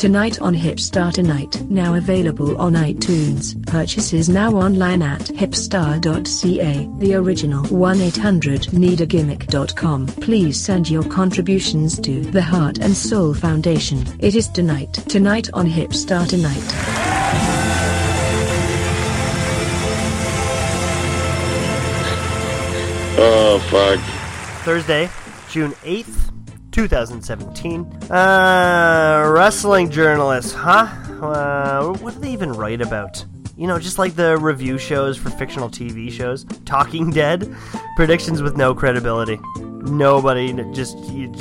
Tonight on Hipstar Tonight, now available on iTunes. Purchases now online at hipstar.ca. The original 1-800-NEED-A-GIMMICK.com. Please send your contributions to the Heart and Soul Foundation. It is tonight. Tonight on Hipstar Tonight. Oh fuck. Thursday, June 8th, 2017. Uh, wrestling journalists, huh? Uh, what do they even write about? You know, just like the review shows for fictional TV shows. Talking Dead, predictions with no credibility. Nobody just,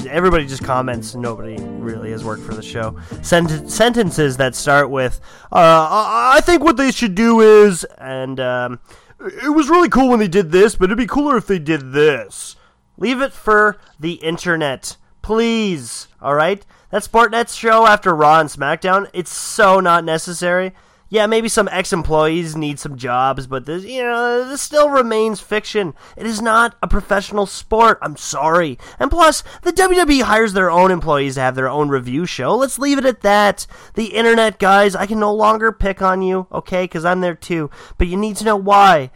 everybody just comments. Nobody really has worked for the show. Sent- sentences that start with, uh, I I think what they should do is, and, um, it was really cool when they did this, but it'd be cooler if they did this. Leave it for the internet, please. All right, that Sportsnet's show after Raw and SmackDown. It's so not necessary. Yeah, maybe some ex-employees need some jobs, but this, you know, this still remains fiction. It is not a professional sport. I'm sorry. And plus, the WWE hires their own employees to have their own review show. Let's leave it at that. The internet guys, I can no longer pick on you, okay? Because I'm there too. But you need to know why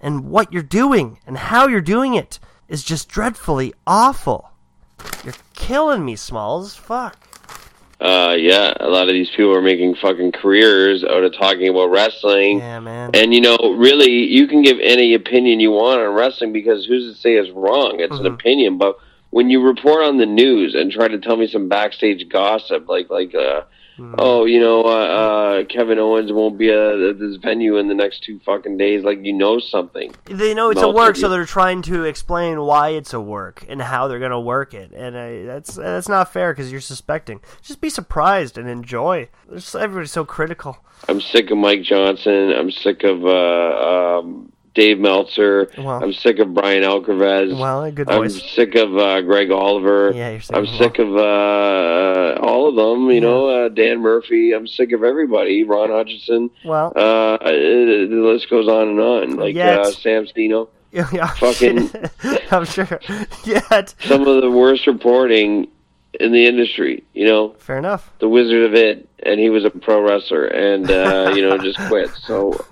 and what you're doing and how you're doing it is just dreadfully awful. You're killing me, Smalls. Fuck. Uh, yeah, a lot of these people are making fucking careers out of talking about wrestling. Yeah, man. And you know, really, you can give any opinion you want on wrestling because who's to say it's wrong? It's Mm-hmm. an opinion. But when you report on the news and try to tell me some backstage gossip, like like uh, Mm-hmm. oh, you know, uh, uh, Kevin Owens won't be uh, at this venue in the next two fucking days, like you know something. They know it's a work, so they're trying to explain why it's a work and how they're gonna work it, and uh, that's that's not fair because you're suspecting. Just be surprised and enjoy. There's, everybody's so critical. I'm sick of Mike Johnson. I'm sick of uh, um, Dave Meltzer. Well- I'm sick of Bryan Alvarez. Well, a good I'm voice. sick of uh, Greg Oliver. Yeah, you're sick I'm of sick of uh, all of them. You know, uh, Dan Murphy. I'm sick of everybody. Ron Hutchinson. Well, Uh, it, the list goes on and on. Like Yet. uh, Sam Stino. yeah, yeah, fucking- I'm sure. Yet, Some of the worst reporting in the industry. You know, fair enough. the Wizard of It, and he was a pro wrestler, and uh, you know, just quit. So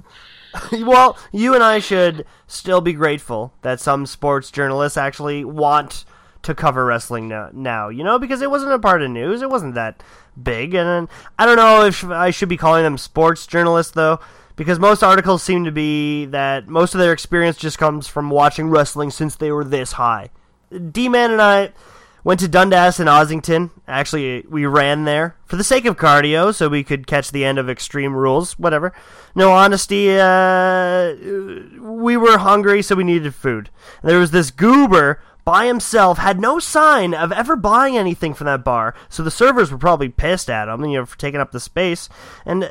well, you and I should still be grateful that some sports journalists actually want to cover wrestling now, you know, because it wasn't a part of news. It wasn't that big. And I don't know if I should be calling them sports journalists, though, because most articles seem to be that most of their experience just comes from watching wrestling since they were this high. D Man and I went to Dundas and Ossington. Actually, we ran there for the sake of cardio, so we could catch the end of Extreme Rules. Whatever. No honesty. Uh, we were hungry, so we needed food. There was this goober by himself, had no sign of ever buying anything from that bar. So the servers were probably pissed at him, you know, for taking up the space. And uh,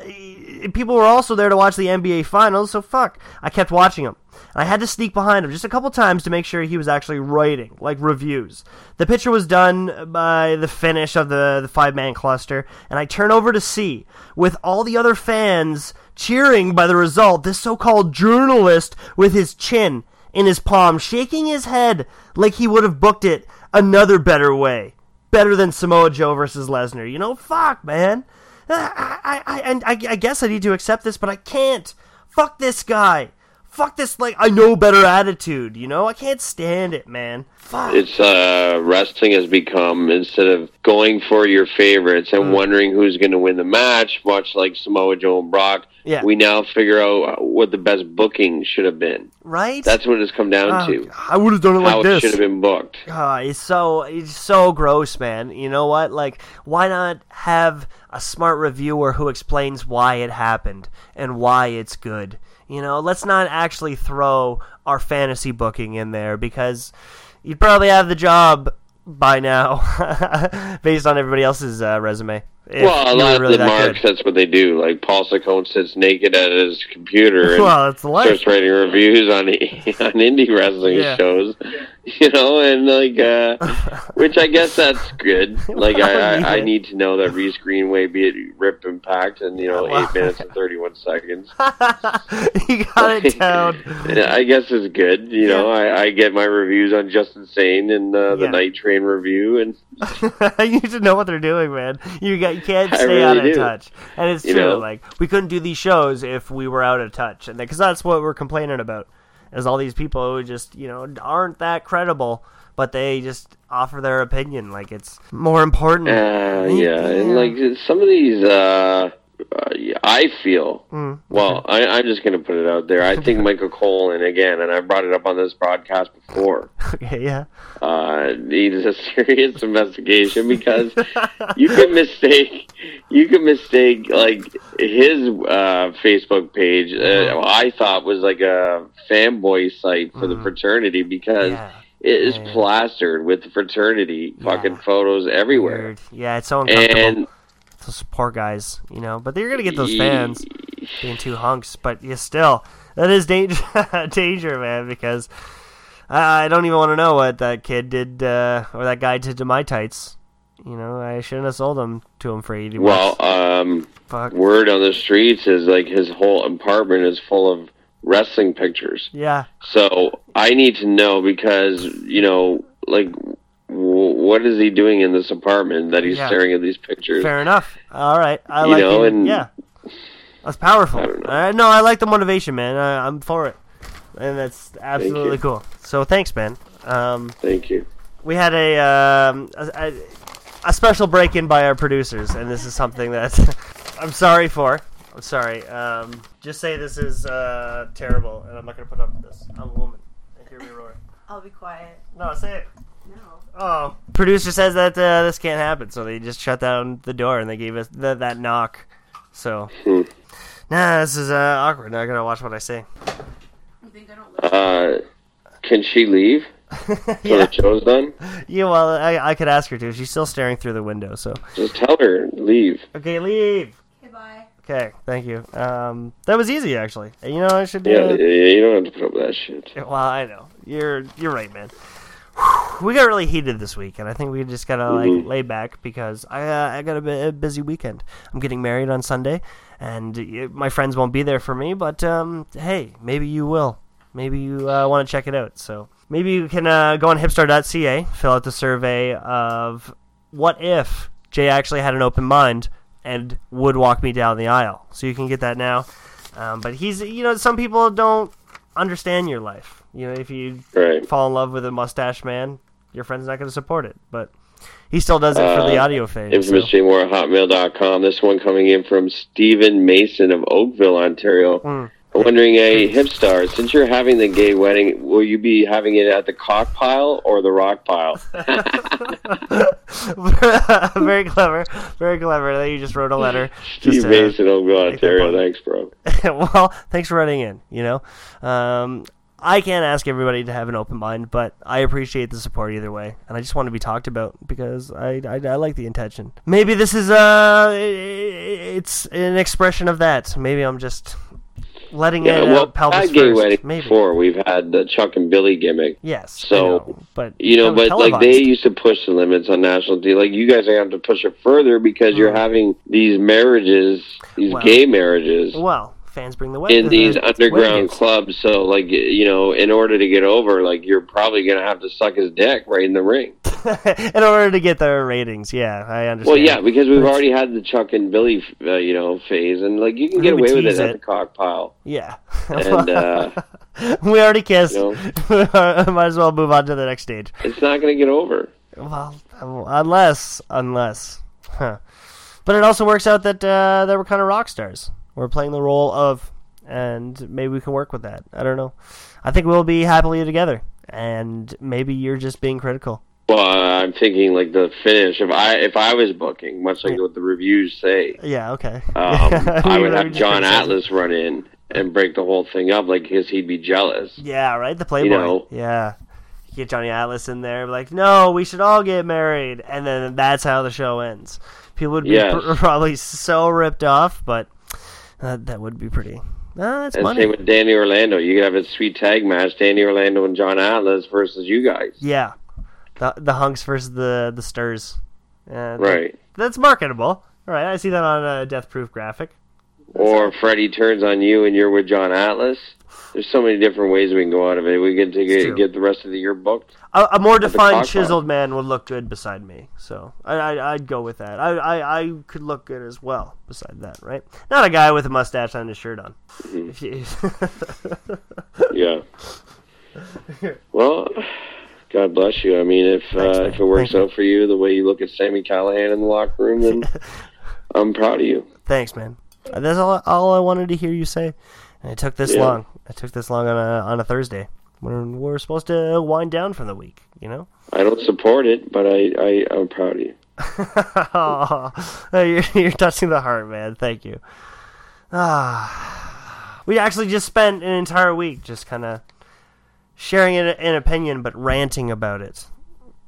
people were also there to watch the NBA Finals. So fuck, I kept watching him. I had to sneak behind him just a couple times to make sure he was actually writing, like reviews. The picture was done by the finish of the, the five man cluster, and I turn over to see, with all the other fans cheering by the result, this so called journalist with his chin in his palm, shaking his head like he would have booked it another better way. Better than Samoa Joe versus Lesnar. You know, fuck, man. I, I, I, I, I guess I need to accept this, but I can't. Fuck this guy. Fuck this, like, I know better attitude, you know? I can't stand it, man. Fuck. it's uh, wrestling has become instead of going for your favorites and Mm. wondering who's going to win the match, much like Samoa Joe and Brock. Yeah. We now figure out what the best booking should have been. right? That's what it's come down Oh, to. I would have done it How like it this. should have been booked. Ah, it's so it's so gross, man. You know what? Like, why not have a smart reviewer who explains why it happened and why it's good? You know, let's not actually throw our fantasy booking in there because you'd probably have the job by now, based on everybody else's uh, resume. well, a lot really of the marks, good. that's what they do. Like Paul Saccone sits naked at his computer and Well, that's the life. starts writing reviews on on indie wrestling Yeah. shows. you know, and like, uh, which I guess that's good. Like, I, I, I need to know that Reese Greenway beat Rip Impact in you know Wow. eight minutes and thirty one seconds. you got it down. I guess it's good. You know, I, I get my reviews on Justin Sane and uh, the Yeah. Night Train review, and you need to know what they're doing, man. You got you can't stay really out of touch, and it's You true. know? Like we couldn't do these shows if we were out of touch, and because that's what we're complaining about, is all these people who just you know aren't that credible, but they just offer their opinion like it's more important. uh, yeah, and like some of these, uh, uh, I feel. Mm. Well, I, I'm just going to put it out there. I think Michael Colin, again, and I brought it up on this broadcast before, Okay, yeah. uh, needs a serious investigation because you can mistake, you can mistake like his uh, Facebook page. Uh, I thought was like a fanboy site for the fraternity because Yeah. it is Yeah. plastered with the fraternity fucking Yeah. photos everywhere. Weird. Yeah, it's so uncomfortable. And those poor guys, you know. But you're gonna get those fans being two hunks. But you still, that is danger, danger, man. Because I I don't even want to know what that kid did uh, or that guy did to my tights. You know, I shouldn't have sold them to him for eighty well, um, word on the streets is like his whole apartment is full of wrestling pictures. Yeah, So I need to know because you know, like, what is he doing in this apartment that he's Yeah. staring at these pictures? fair enough. All right, I You like know, it. and- yeah, that's powerful. I don't know. Uh, no, I like the motivation, man. I, I'm for it, and that's absolutely cool. So thanks, man. Um, Thank you. we had a, um, a, a, a special break in by our producers, and this is something that I'm sorry for. I'm sorry. Um, just say this is uh, terrible, and I'm not going to put up with this. I'm a woman. I hear me roar. I'll be quiet. No, say it. No. Oh. Producer says that uh, this can't happen, so they just shut down the door and they gave us th- that knock. So, Hmm. nah, this is uh, awkward. Now I gotta watch what I say. You think I don't? Uh, can she leave? So yeah, the show's done. yeah. Well, I, I could ask her to. She's still staring through the window. So, Just tell her leave. okay, leave. Okay, bye. Okay, thank you. Um, that was easy actually. You know, I should. Yeah, Uh, yeah, you don't have to put up with that shit. Well, I know you're you're right, man. We got really heated this week, and I think we just gotta like Mhm. lay back because I uh, I got a, busy weekend. I'm getting married on Sunday, and uh, my friends won't be there for me. But um, hey, maybe you will. Maybe you uh, want to check it out. So maybe you can uh, go on hipstar.ca, fill out the survey of what if Jay actually had an open mind and would walk me down the aisle. So you can get that now. Um, but he's, you know, some people don't understand your life. You know, if you Right. fall in love with a mustache man, your friend's not going to support it. But he still does it for the Uh, audio phase. Infamous so- J Moore at hotmail.com. This one coming in from Stephen Mason of Oakville, Ontario. Mm. Wondering, a hipstar, since you're having the gay wedding, will you be having it at the cock pile or the rock pile? very clever, very clever. That you just wrote a letter. Steve just, Mason, Oakville, make that Ontario. point. Thanks, bro. well, thanks for running in. You know, um, I can't ask everybody to have an open mind, but I appreciate the support either way, and I just want to be talked about because I, I, I like the intention. Maybe this is uh, i- i- it's an expression of that. Maybe I'm just letting Yeah, it well, out pelvis gay first. wedding Maybe before. We've had the Chuck and Billy gimmick. yes. So, know, but You know, but like they used to push the limits on national TV. Like you guys are have to push it further because you're Mm. having these marriages, these Well, gay marriages. well, fans bring the wedding in these the underground clubs. So, like, you know, in order to get over, like, you're probably going to have to suck his dick right in the ring. in order to get their ratings. Yeah, I understand. Well, yeah, because we've already had the Chuck and Billy, uh, you know, phase, and like you can get away with it tease at the cock pile. Yeah. And, uh, we already kissed. you Might as well move on to the next stage. It's not going to get over. Well, unless, unless, huh. But it also works out that uh, that we're kind of rock stars. We're playing the role of, and maybe we can work with that. I don't know. I think we'll be happily together, and maybe you're just being critical. Well, I'm thinking like the finish. If I if I was booking, much like what the reviews say, Yeah. Okay. um, I would have John Atlas run in and break the whole thing up, like because he'd be jealous. Yeah. Right. The Playboy. know. Yeah. Get Johnny Atlas in there, like, no, we should all get married, and then that's how the show ends. People would be Yes. pr- probably so ripped off, but uh, that would be pretty, Ah, that's And money. same with Danny Orlando. You could have a sweet tag match: Danny Orlando and John Atlas versus you guys. Yeah, the the hunks versus the the stirs. Uh, that- Right. that's marketable. All right, I see that on a Death Proof graphic. Or Freddy turns on you and you're with John Atlas. There's so many different ways we can go out of it. We get to get, get the rest of the year booked. A, a more defined, chiseled man would look good beside me, so I, I I'd go with that. I, I I could look good as well beside that, right? Not a guy with a mustache and a shirt on. Mm-hmm. Yeah. God bless you. I mean, if Thanks, uh, if it works Thank out for you the way you look at Sammy Callahan in the locker room, then I'm proud of you. Thanks, man. That's all, all I wanted to hear you say. And it took this Yeah. long. It took this long on a on a Thursday when we're supposed to wind down from the week. You know. I don't support it, but I, I I'm proud of you. oh, you're, you're touching the heart, man. Thank you. Ah, we actually just spent an entire week just kind of sharing an, an opinion, but ranting about it.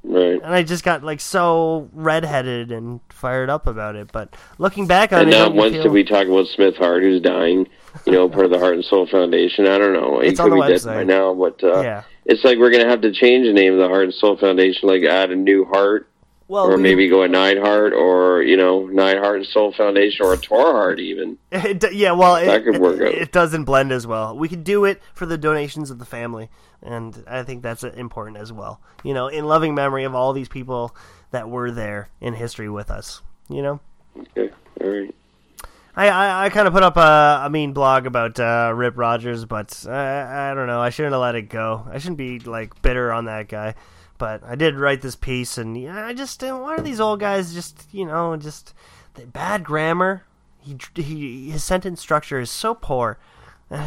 Right. And I just got like so redheaded and fired up about it. But looking back on And it, now don't once feel- did we talk about Smith Hart, who's dying? You know, part of the Heart and Soul Foundation. I don't know. He It's could on the be dead by now, but uh, yeah. it's like we're gonna have to change the name of the Heart and Soul Foundation, like add a new heart, Well, or maybe go a nine heart, or you know, nine heart and soul foundation, or a Tor heart even. It, yeah, well, it, That could work it, out. it doesn't blend as well. We could do it for the donations of the family, and I think that's important as well. You know, in loving memory of all these people that were there in history with us. You know, Okay, all right. I I, I kind of put up a, a mean blog about uh, Rip Rogers, but I, I don't know. I shouldn't have let it go. I shouldn't be like bitter on that guy. But I did write this piece, and yeah, I just uh, why are these old guys just you know just the bad grammar? He, he his sentence structure is so poor.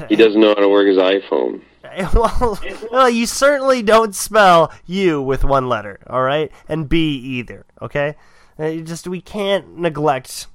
He doesn't know how to work his iPhone. well, well, you certainly don't spell you with one letter, all right, and B either. Okay, Uh, just we can't neglect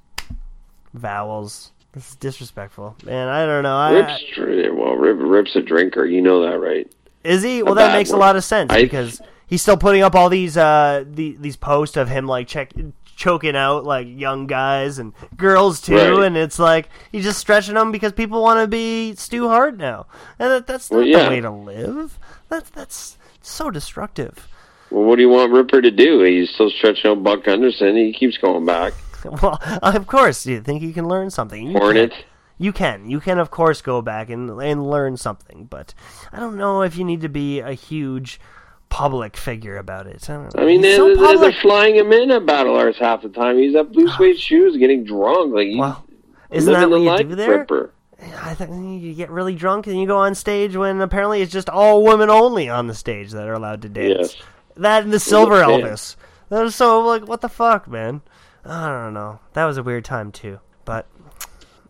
vowels. This is disrespectful, man. I don't know. I, Rip's well, Rip, Rip's a drinker. You know that, right? is he? Well, a that makes a lot of sense I- because he's still putting up all these uh the, these posts of him like check choking out like young guys and girls too, Right. and it's like he's just stretching them because people want to be Stu Hart now, and that, that's not Well, yeah. the way to live. That's that's so destructive. Well, what do you want Ripper to do? He's still stretching out Buck Henderson. He keeps going back. Well, of course, you think you can learn something. You Hornet. Can. You can. You can, of course, go back and and learn something. But I don't know if you need to be a huge public figure about it. I. I mean, they're, so they're, they're flying him in at Battle Arts half the time. He's at blue ah. suede shoes, getting drunk. Like Well, isn't that what the you do there? Ripper. I think you get really drunk and you go on stage when apparently it's just all women only on the stage that are allowed to dance. Yes. That and the Silver. Elvis. That was so like, what the fuck, man? I don't know. That was a weird time too, but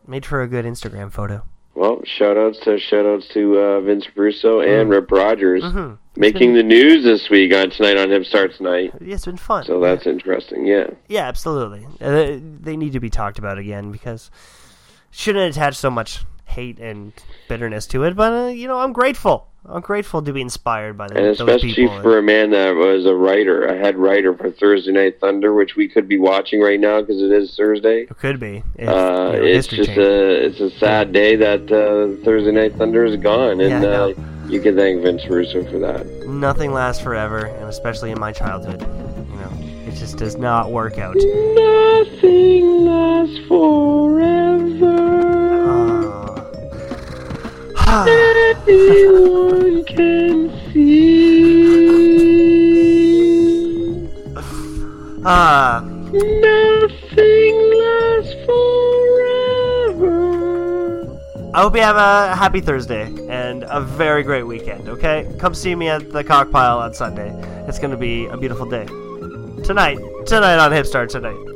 made for a good Instagram photo. Well, shout outs to shout outs to uh, Vince Russo and Rip Rogers Mhm. making the news this week on tonight on Hip Starts Night. Yeah, it's been fun. So that's interesting. Yeah. yeah, absolutely. Uh, they need to be talked about again because shouldn't attach so much hate and bitterness to it. But uh, you know, I'm grateful. I'm grateful to be inspired by the, And especially people. for a man that was a writer, a head writer for Thursday Night Thunder, which we could be watching right now because it is Thursday. it could be. If, Uh, you know, it's just a it's a sad day that uh, Thursday Night Thunder is gone, and Yeah, uh, you can thank Vince Russo for that. Nothing lasts forever, and especially in my childhood, you know, it just does not work out. Nothing lasts forever. Uh, can see. ah, Nothing lasts forever. I hope you have a happy Thursday and a very great weekend. Okay, come see me at the Cockpile on Sunday. It's gonna be a beautiful day. Tonight, tonight on Hipstar tonight.